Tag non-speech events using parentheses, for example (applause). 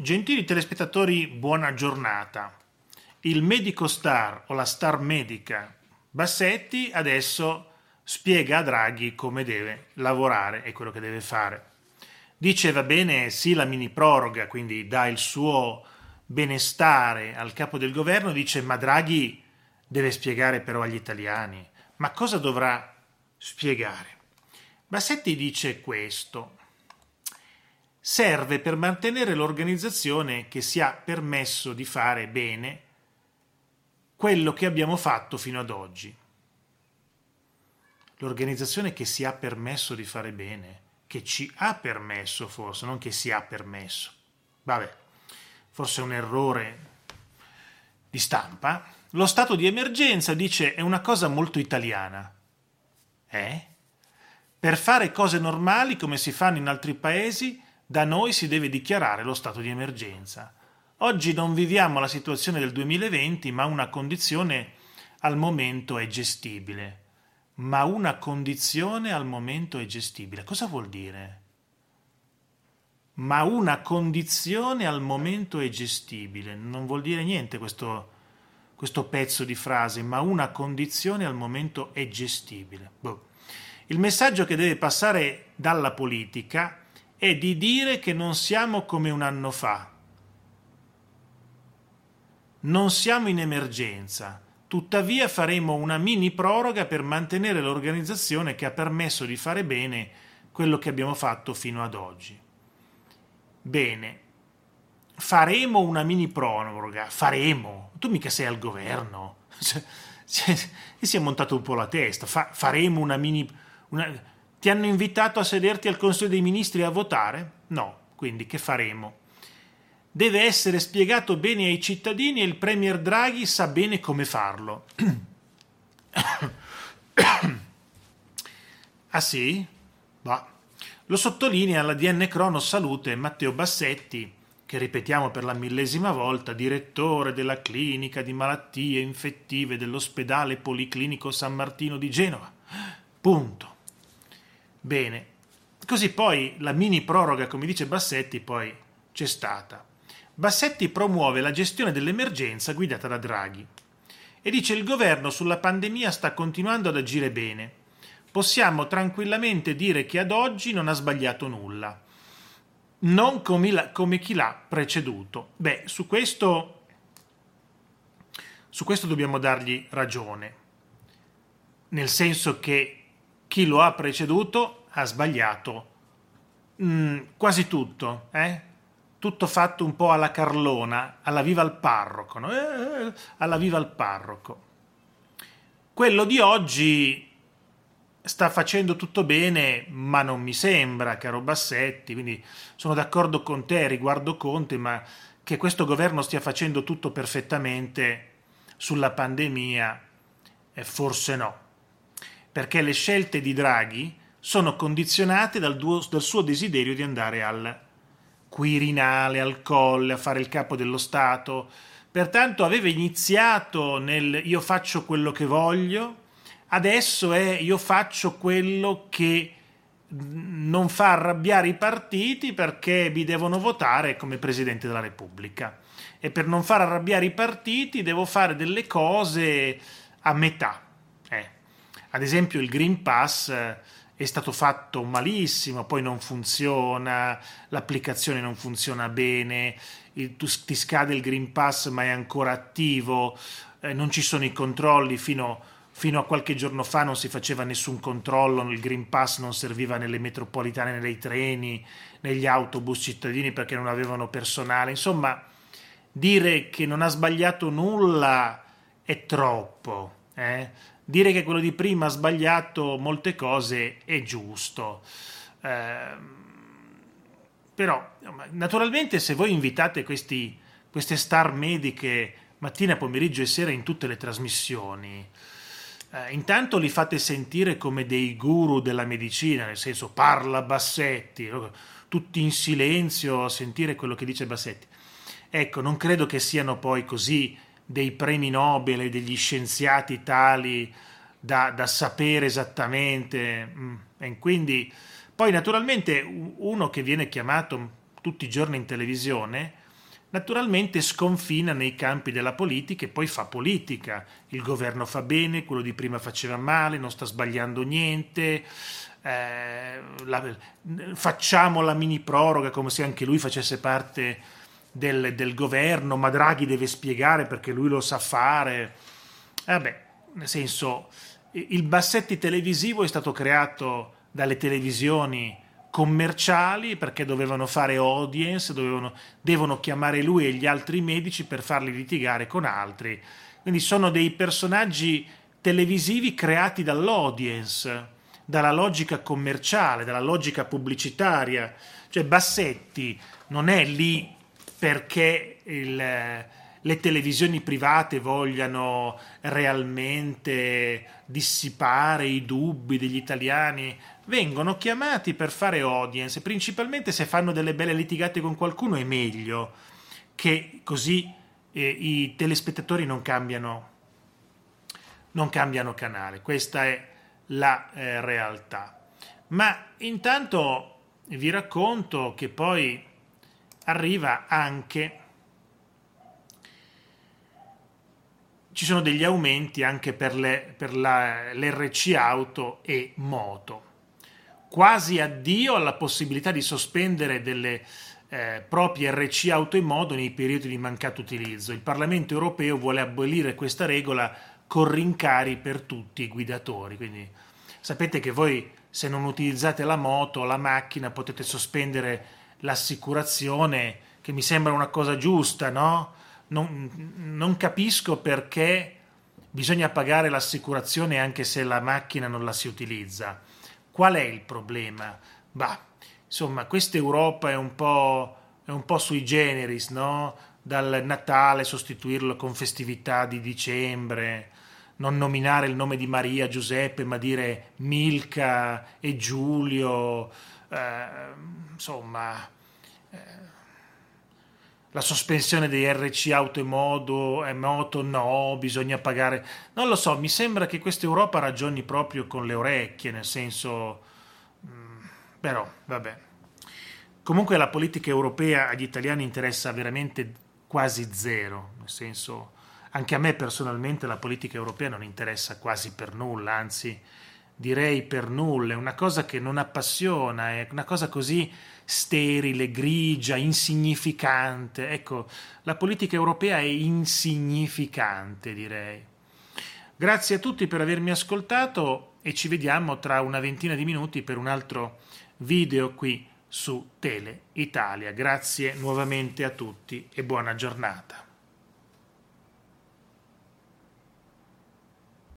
Gentili telespettatori, buona giornata. Il medico star o la star medica Bassetti adesso spiega a Draghi come deve lavorare e quello che deve fare. Dice va bene sì la mini proroga, quindi dà il suo benestare al capo del governo, dice ma Draghi deve spiegare però agli italiani. Ma cosa dovrà spiegare? Bassetti dice questo serve per mantenere l'organizzazione che si ha permesso di fare bene quello che abbiamo fatto fino ad oggi. L'organizzazione che si ha permesso di fare bene, che ci ha permesso forse, non che si ha permesso. Vabbè, forse è un errore di stampa. Lo stato di emergenza, dice, è una cosa molto italiana. Eh? Per fare cose normali come si fanno in altri paesi, da noi si deve dichiarare lo stato di emergenza. Oggi non viviamo la situazione del 2020, ma una condizione al momento è gestibile. Ma una condizione al momento è gestibile. Cosa vuol dire? Ma una condizione al momento è gestibile. Non vuol dire niente questo, questo pezzo di frase, ma una condizione al momento è gestibile. Boh. Il messaggio che deve passare dalla politica è di dire che non siamo come un anno fa. Non siamo in emergenza, tuttavia faremo una mini proroga per mantenere l'organizzazione che ha permesso di fare bene quello che abbiamo fatto fino ad oggi. Bene, faremo una mini proroga, faremo, tu mica sei al governo, (laughs) (laughs) si è montato un po' la testa, Fa, faremo una mini... Una, ti hanno invitato a sederti al Consiglio dei Ministri a votare? No, quindi che faremo? Deve essere spiegato bene ai cittadini e il Premier Draghi sa bene come farlo. (coughs) ah sì? Bah. Lo sottolinea la DN Crono Salute Matteo Bassetti, che ripetiamo per la millesima volta, direttore della clinica di malattie infettive dell'ospedale policlinico San Martino di Genova. Punto. Bene, così poi la mini proroga, come dice Bassetti, poi c'è stata. Bassetti promuove la gestione dell'emergenza guidata da Draghi e dice il governo sulla pandemia sta continuando ad agire bene. Possiamo tranquillamente dire che ad oggi non ha sbagliato nulla, non come, la, come chi l'ha preceduto. Beh, su questo, su questo dobbiamo dargli ragione, nel senso che chi lo ha preceduto ha sbagliato mm, quasi tutto, eh? tutto fatto un po' alla Carlona, alla viva il parroco, no? eh, alla viva il parroco. Quello di oggi sta facendo tutto bene, ma non mi sembra, caro Bassetti, quindi sono d'accordo con te riguardo Conte, ma che questo governo stia facendo tutto perfettamente sulla pandemia, eh, forse no, perché le scelte di Draghi sono condizionate dal, duo, dal suo desiderio di andare al Quirinale, al Colle, a fare il capo dello Stato. Pertanto aveva iniziato nel io faccio quello che voglio, adesso è io faccio quello che non fa arrabbiare i partiti perché mi devono votare come Presidente della Repubblica. E per non far arrabbiare i partiti devo fare delle cose a metà. Eh. Ad esempio il Green Pass è stato fatto malissimo, poi non funziona, l'applicazione non funziona bene, il, tu, ti scade il Green Pass ma è ancora attivo, eh, non ci sono i controlli fino, fino, a qualche giorno fa non si faceva nessun controllo, il Green Pass non serviva nelle metropolitane, nei treni, negli autobus cittadini perché non avevano personale, insomma dire che non ha sbagliato nulla è troppo. Eh? Dire che quello di prima ha sbagliato molte cose è giusto. Eh, però, naturalmente, se voi invitate questi, queste star mediche mattina, pomeriggio e sera in tutte le trasmissioni, eh, intanto li fate sentire come dei guru della medicina, nel senso parla Bassetti, tutti in silenzio a sentire quello che dice Bassetti. Ecco, non credo che siano poi così dei premi Nobel degli scienziati tali da, da sapere esattamente. Mm, e quindi, poi naturalmente uno che viene chiamato tutti i giorni in televisione naturalmente sconfina nei campi della politica e poi fa politica. Il governo fa bene, quello di prima faceva male, non sta sbagliando niente. Eh, la, facciamo la mini proroga come se anche lui facesse parte del, del, governo, ma Draghi deve spiegare perché lui lo sa fare. Vabbè, nel senso, il Bassetti televisivo è stato creato dalle televisioni commerciali perché dovevano fare audience, dovevano, devono chiamare lui e gli altri medici per farli litigare con altri. Quindi sono dei personaggi televisivi creati dall'audience, dalla logica commerciale, dalla logica pubblicitaria. Cioè Bassetti non è lì perché il, le televisioni private vogliano realmente dissipare i dubbi degli italiani, vengono chiamati per fare audience, principalmente se fanno delle belle litigate con qualcuno è meglio, che così eh, i telespettatori non cambiano, non cambiano canale. Questa è la eh, realtà. Ma intanto vi racconto che poi arriva anche ci sono degli aumenti anche per, le, per la, l'RC auto e moto. Quasi addio alla possibilità di sospendere delle eh, proprie RC auto e moto nei periodi di mancato utilizzo. Il Parlamento europeo vuole abolire questa regola con rincari per tutti i guidatori. Quindi sapete che voi se non utilizzate la moto o la macchina potete sospendere l'assicurazione, che mi sembra una cosa giusta, no? non, non capisco perché bisogna pagare l'assicurazione anche se la macchina non la si utilizza. Qual è il problema? Bah, insomma, questa Europa è un po', è un po sui generis, no? Dal Natale sostituirlo con festività di dicembre, non nominare il nome di Maria, Giuseppe, ma dire Milka e Giulio, eh, insomma, la sospensione dei RC auto e modo, e moto no, bisogna pagare. Non lo so, mi sembra che questa Europa ragioni proprio con le orecchie, nel senso... Mm, però, vabbè. Comunque la politica europea agli italiani interessa veramente quasi zero, nel senso, anche a me personalmente la politica europea non interessa quasi per nulla, anzi direi per nulla, è una cosa che non appassiona, è una cosa così sterile, grigia, insignificante. Ecco, la politica europea è insignificante, direi. Grazie a tutti per avermi ascoltato e ci vediamo tra una ventina di minuti per un altro video qui su Tele Italia. Grazie nuovamente a tutti e buona giornata.